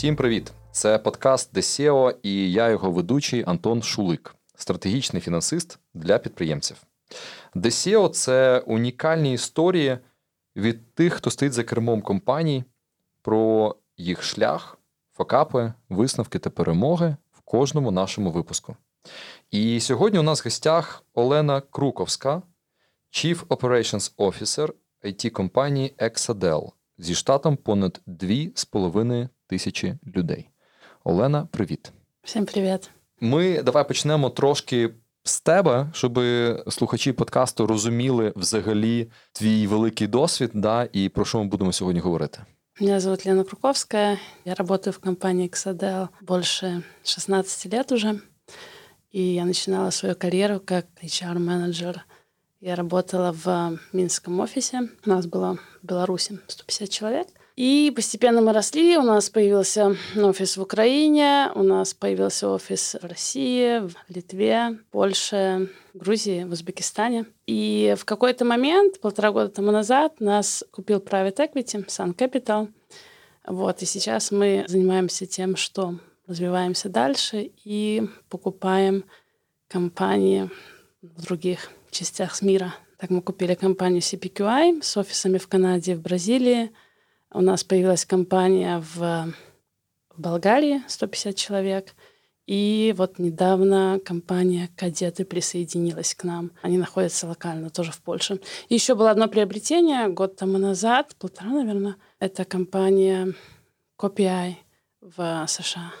Всім привіт! Це подкаст DSEO і я його ведучий Антон Шулик, стратегічний фінансист для підприємців. DSEO – це унікальні історії від тих, хто стоїть за кермом компаній, про їх шлях, факапи, висновки та перемоги в кожному нашому випуску. І сьогодні у нас в гостях Олена Круковська, Chief Operations Officer it компанії Exadel зі штатом понад 2,5 тисячі людей. Олена, привіт. Всім привіт. Ми давай почнемо трошки з тебе, щоб слухачі подкасту розуміли взагалі твій великий досвід, да, і про що ми будемо сьогодні говорити. Меня зовут Лена Круковская. Я работаю в компании Xadel больше 16 лет уже. И я начинала свою карьеру как HR-менеджер. Я работала в Минском офисе. У нас было в Беларуси 150 человек. И постепенно мы росли. У нас появился офис в Украине, у нас появился офис в России, в Литве, Польше, Грузии, в Узбекистане. И в какой-то момент, полтора года тому назад, нас купил Private Equity, Sun Capital. Вот, и сейчас мы занимаемся тем, что развиваемся дальше и покупаем компании в других частях мира. Так мы купили компанию CPQI с офисами в Канаде и в Бразилии. У нас появилась компания в Болгарии, 150 человек. И вот недавно компания «Кадеты» присоединилась к нам. Они находятся локально тоже в Польше. И еще было одно приобретение год тому назад, полтора, наверное. Это компания CopyEye в США.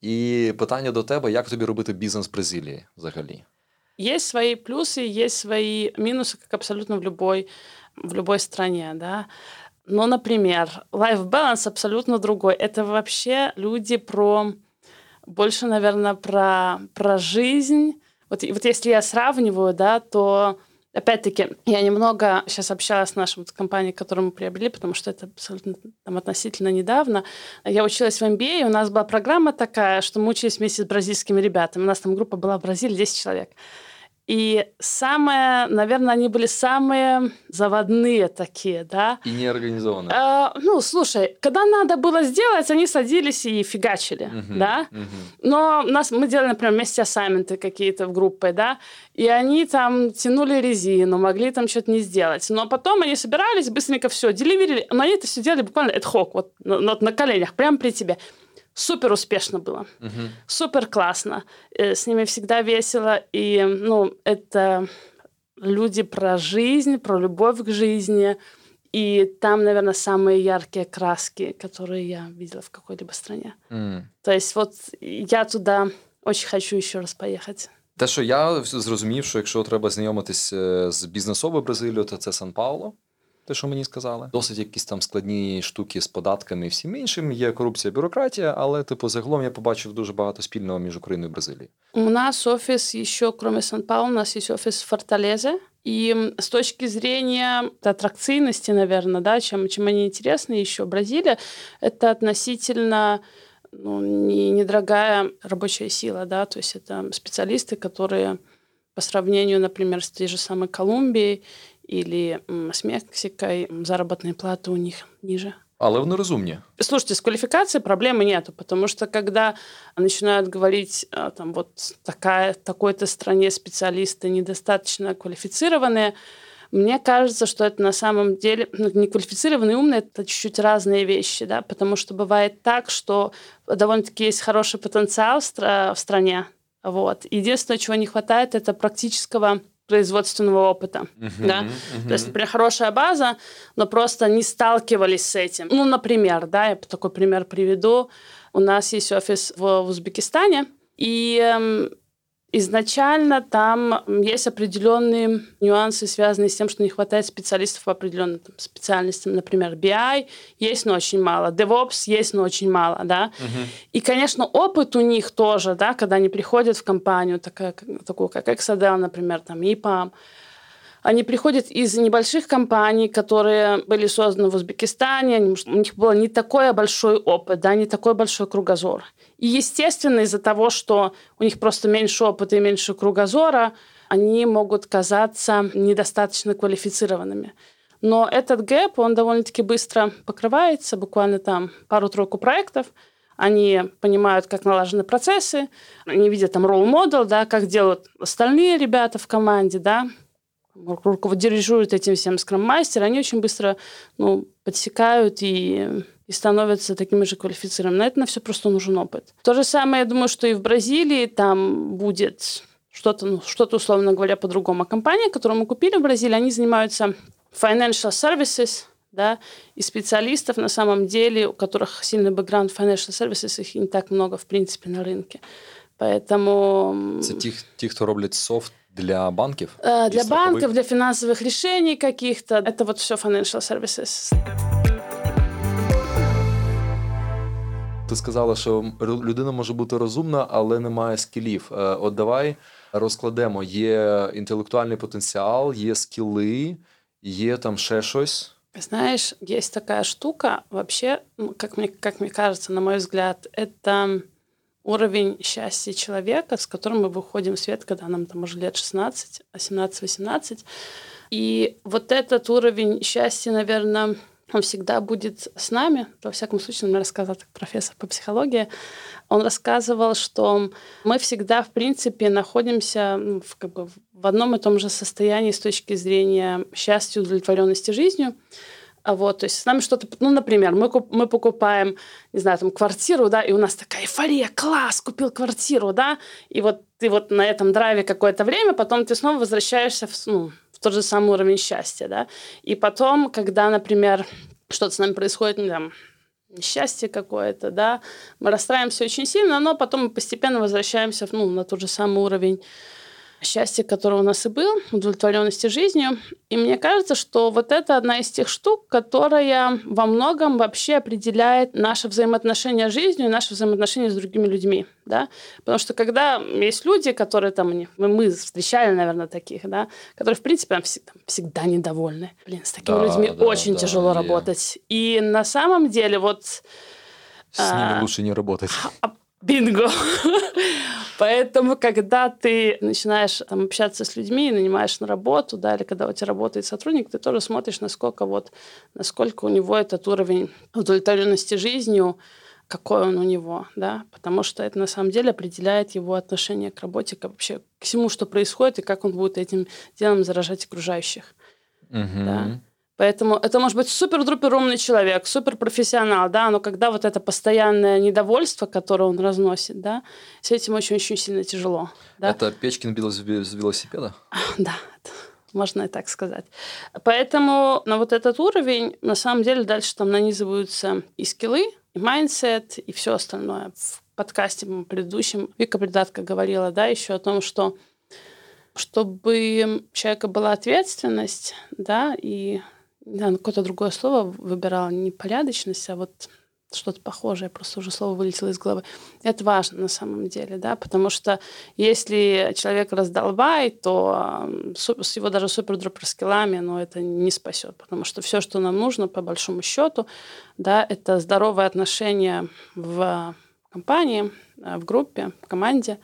І питання до тебе: як тобі робити бізнес в Бразилії взагалі? Есть свои плюсы, есть свои минусы, как абсолютно в любой, в любой стране, да. Ну, например, life balance абсолютно другой. Это вообще люди про больше, наверное, про, про жизнь. Вот, вот если я сравниваю, да, то Опять-таки, я немного сейчас общалась с нашей вот компанией, которую мы приобрели, потому что это абсолютно там, относительно недавно. Я училась в MBA, и у нас была программа такая, что мы учились вместе с бразильскими ребятами. У нас там группа была в Бразилии, 10 человек. И самое, наверное, они были самые заводные такие, да. И неорганизованные. А, ну, слушай, когда надо было сделать, они садились и фигачили, uh-huh, да. Uh-huh. Но нас, мы делали, например, вместе ассайменты какие-то в группе, да, и они там тянули резину, могли там что-то не сделать. Но потом они собирались, быстренько все, деливерили, но они это все делали буквально ad hoc, вот на, на коленях, прямо при тебе супер успешно было, угу. супер классно, э, с ними всегда весело, и, ну, это люди про жизнь, про любовь к жизни, и там, наверное, самые яркие краски, которые я видела в какой-либо стране. Mm. То есть вот я туда очень хочу еще раз поехать. Те, що я зрозумів, що якщо треба знайомитись з бізнесовою Бразилією, то це Сан Пауло. те, що мені сказали. Досить якісь там складні штуки з податками і всім іншим. Є корупція, бюрократія, але типу загалом я побачив дуже багато спільного між Україною і Бразилією. У нас офис еще, кроме Сан-Паулу, у нас есть офис в Форталезе. И с точки зрения аттракционности, наверное, да, чем, чем они интересны еще, Бразилия, это относительно ну, не, недорогая рабочая сила, да, то есть это специалисты, которые по сравнению, например, с той же самой Колумбией или с Мексикой заработные платы у них ниже. Але вони розумні. Слушайте, с квалификацией проблемы нету, потому что когда начинают говорить, а, там вот такая, такой-то стране специалисты недостаточно квалифицированные, мне кажется, что это на самом деле ну, неквалифицированные и умные – это чуть-чуть разные вещи, да, потому что бывает так, что довольно-таки есть хороший потенциал в стране, вот. Единственное, чего не хватает, это практического производственного опыта. Uh-huh, да? uh-huh. То есть, например, хорошая база, но просто не сталкивались с этим. Ну, например, да, я такой пример приведу. У нас есть офис в Узбекистане, и эм, Изначально там есть определенные нюансы, связанные с тем, что не хватает специалистов по определенным там, специальностям. Например, BI есть, но очень мало. DevOps есть, но очень мало, да. Uh-huh. И, конечно, опыт у них тоже, да, когда они приходят в компанию, такая, такую как Exadel, например, там, EPAM, они приходят из небольших компаний, которые были созданы в Узбекистане, у них был не такой большой опыт, да, не такой большой кругозор. И, естественно, из-за того, что у них просто меньше опыта и меньше кругозора, они могут казаться недостаточно квалифицированными. Но этот гэп, он довольно-таки быстро покрывается, буквально там пару-тройку проектов, они понимают, как налажены процессы, они видят там model, да, как делают остальные ребята в команде, да, руководят этим всем скрам-мастер, они очень быстро ну, подсекают и, и становятся такими же квалифицированными. На это на все просто нужен опыт. То же самое, я думаю, что и в Бразилии там будет что-то, ну, что-то условно говоря, по-другому. А компания, которую мы купили в Бразилии, они занимаются financial services, да, и специалистов на самом деле, у которых сильный бэкграунд financial services, их не так много, в принципе, на рынке. Поэтому... Це ті, ті, хто роблять софт для банків? Э, для банков, для финансовых решений каких-то. Это вот все financial services. Ти сказала, що людина може бути розумна, але не має скілів. Е, от давай розкладемо: є інтелектуальний потенціал, є скіли, є там ще щось. Знаешь, есть такая штука, вообще, как мне, как мне кажется, на мой взгляд, это уровень счастья человека, с которым мы выходим в свет, когда нам там уже лет 16, 17-18. И вот этот уровень счастья, наверное, он всегда будет с нами. Во всяком случае, мне рассказывал как профессор по психологии. Он рассказывал, что мы всегда, в принципе, находимся в, как бы, в одном и том же состоянии с точки зрения счастья, удовлетворенности жизнью. А вот, то есть с нами что-то, ну, например, мы, мы покупаем, не знаю, там, квартиру, да, и у нас такая эйфория, класс, купил квартиру, да, и вот ты вот на этом драйве какое-то время, потом ты снова возвращаешься в, ну, в тот же самый уровень счастья, да, и потом, когда, например, что-то с нами происходит, не там, несчастье какое-то, да, мы расстраиваемся очень сильно, но потом мы постепенно возвращаемся ну, на тот же самый уровень счастья, которое у нас и был, удовлетворенности жизнью. И мне кажется, что вот это одна из тех штук, которая во многом вообще определяет наше взаимоотношение с жизнью и наше взаимоотношение с другими людьми. Да? Потому что когда есть люди, которые там, мы, мы встречали, наверное, таких, да, которые, в принципе, там, всегда, всегда недовольны. Блин, с такими да, людьми да, очень да, тяжело да, работать. И на самом деле вот... С ними а, лучше не работать. А, бинго! Поэтому, когда ты начинаешь там, общаться с людьми, нанимаешь на работу, да, или когда у тебя работает сотрудник, ты тоже смотришь, насколько, вот, насколько у него этот уровень удовлетворенности жизнью, какой он у него, да, потому что это на самом деле определяет его отношение к работе, к вообще к всему, что происходит, и как он будет этим делом заражать окружающих. Угу. Да. Поэтому это может быть супер-друпер умный человек, супер-профессионал, да, но когда вот это постоянное недовольство, которое он разносит, да, с этим очень-очень сильно тяжело. Да? Это Печкин без велосипеда? Да, можно и так сказать. Поэтому на вот этот уровень, на самом деле, дальше там нанизываются и skill ы, и mindset, и все остальное. В подкасте предыдущем Вика Придатка говорила, да, еще о том, что чтобы у человека была ответственность, да, и да, ну, какое-то другое слово выбирала, не порядочность, а вот что-то похожее, просто уже слово вылетело из головы. Это важно на самом деле, да, потому что если человек раздолбает, то с его даже супер-друпер скиллами, но это не спасет, потому что все, что нам нужно, по большому счету, да, это здоровое отношение в компании, в группе, в команде,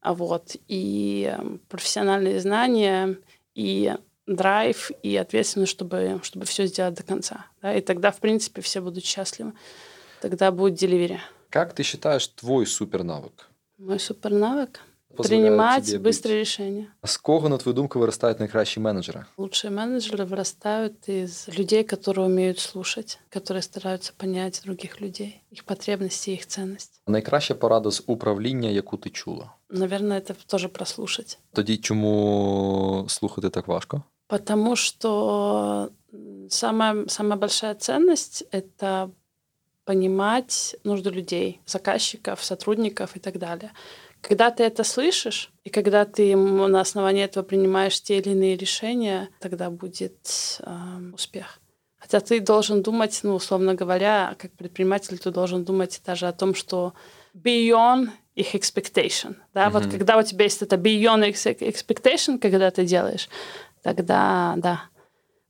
а вот, и профессиональные знания, и драйв и ответственность, чтобы, чтобы все сделать до конца. Да? И тогда, в принципе, все будут счастливы. Тогда будет деливери. Как ты считаешь твой супернавык? Мой супернавык? Принимать быстрые решения. А с кого, на твою думку, вырастают наикращие менеджеры? Лучшие менеджеры вырастают из людей, которые умеют слушать, которые стараются понять других людей, их потребности, их ценность. Найкраща порада з управління, яку ти чула? Наверное, это тоже прослушать. Тоді чому слухати так важко? Потому что самая, самая большая ценность — это понимать нужду людей, заказчиков, сотрудников и так далее. Когда ты это слышишь, и когда ты на основании этого принимаешь те или иные решения, тогда будет э, успех. Хотя ты должен думать, ну, условно говоря, как предприниматель, ты должен думать даже о том, что beyond их expectation. Да? Mm-hmm. Вот когда у тебя есть это beyond expectation, когда ты делаешь, тогда да.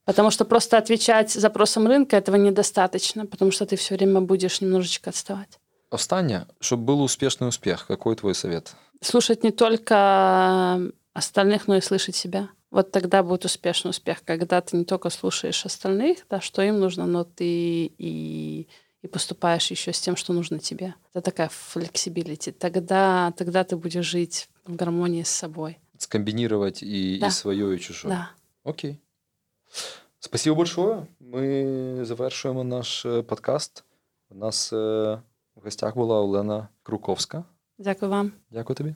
Потому что просто отвечать запросам рынка этого недостаточно, потому что ты все время будешь немножечко отставать. Останнє, чтобы был успешный успех, какой твой совет? Слушать не только остальных, но и слышать себя. Вот тогда будет успешный успех, когда ты не только слушаешь остальных, да, что им нужно, но ты и, и и поступаешь еще с тем, что нужно тебе. Это такая flexibility. Тогда, тогда ты будешь жить в гармонии с собой. Скомбинировать и, Да. и свое, и чужое. Да. Окей. Спасибо большое. Ми завершуємо наш е, подкаст. У нас е, в гостях була Олена Круковська. Дякую вам. Дякую тобі.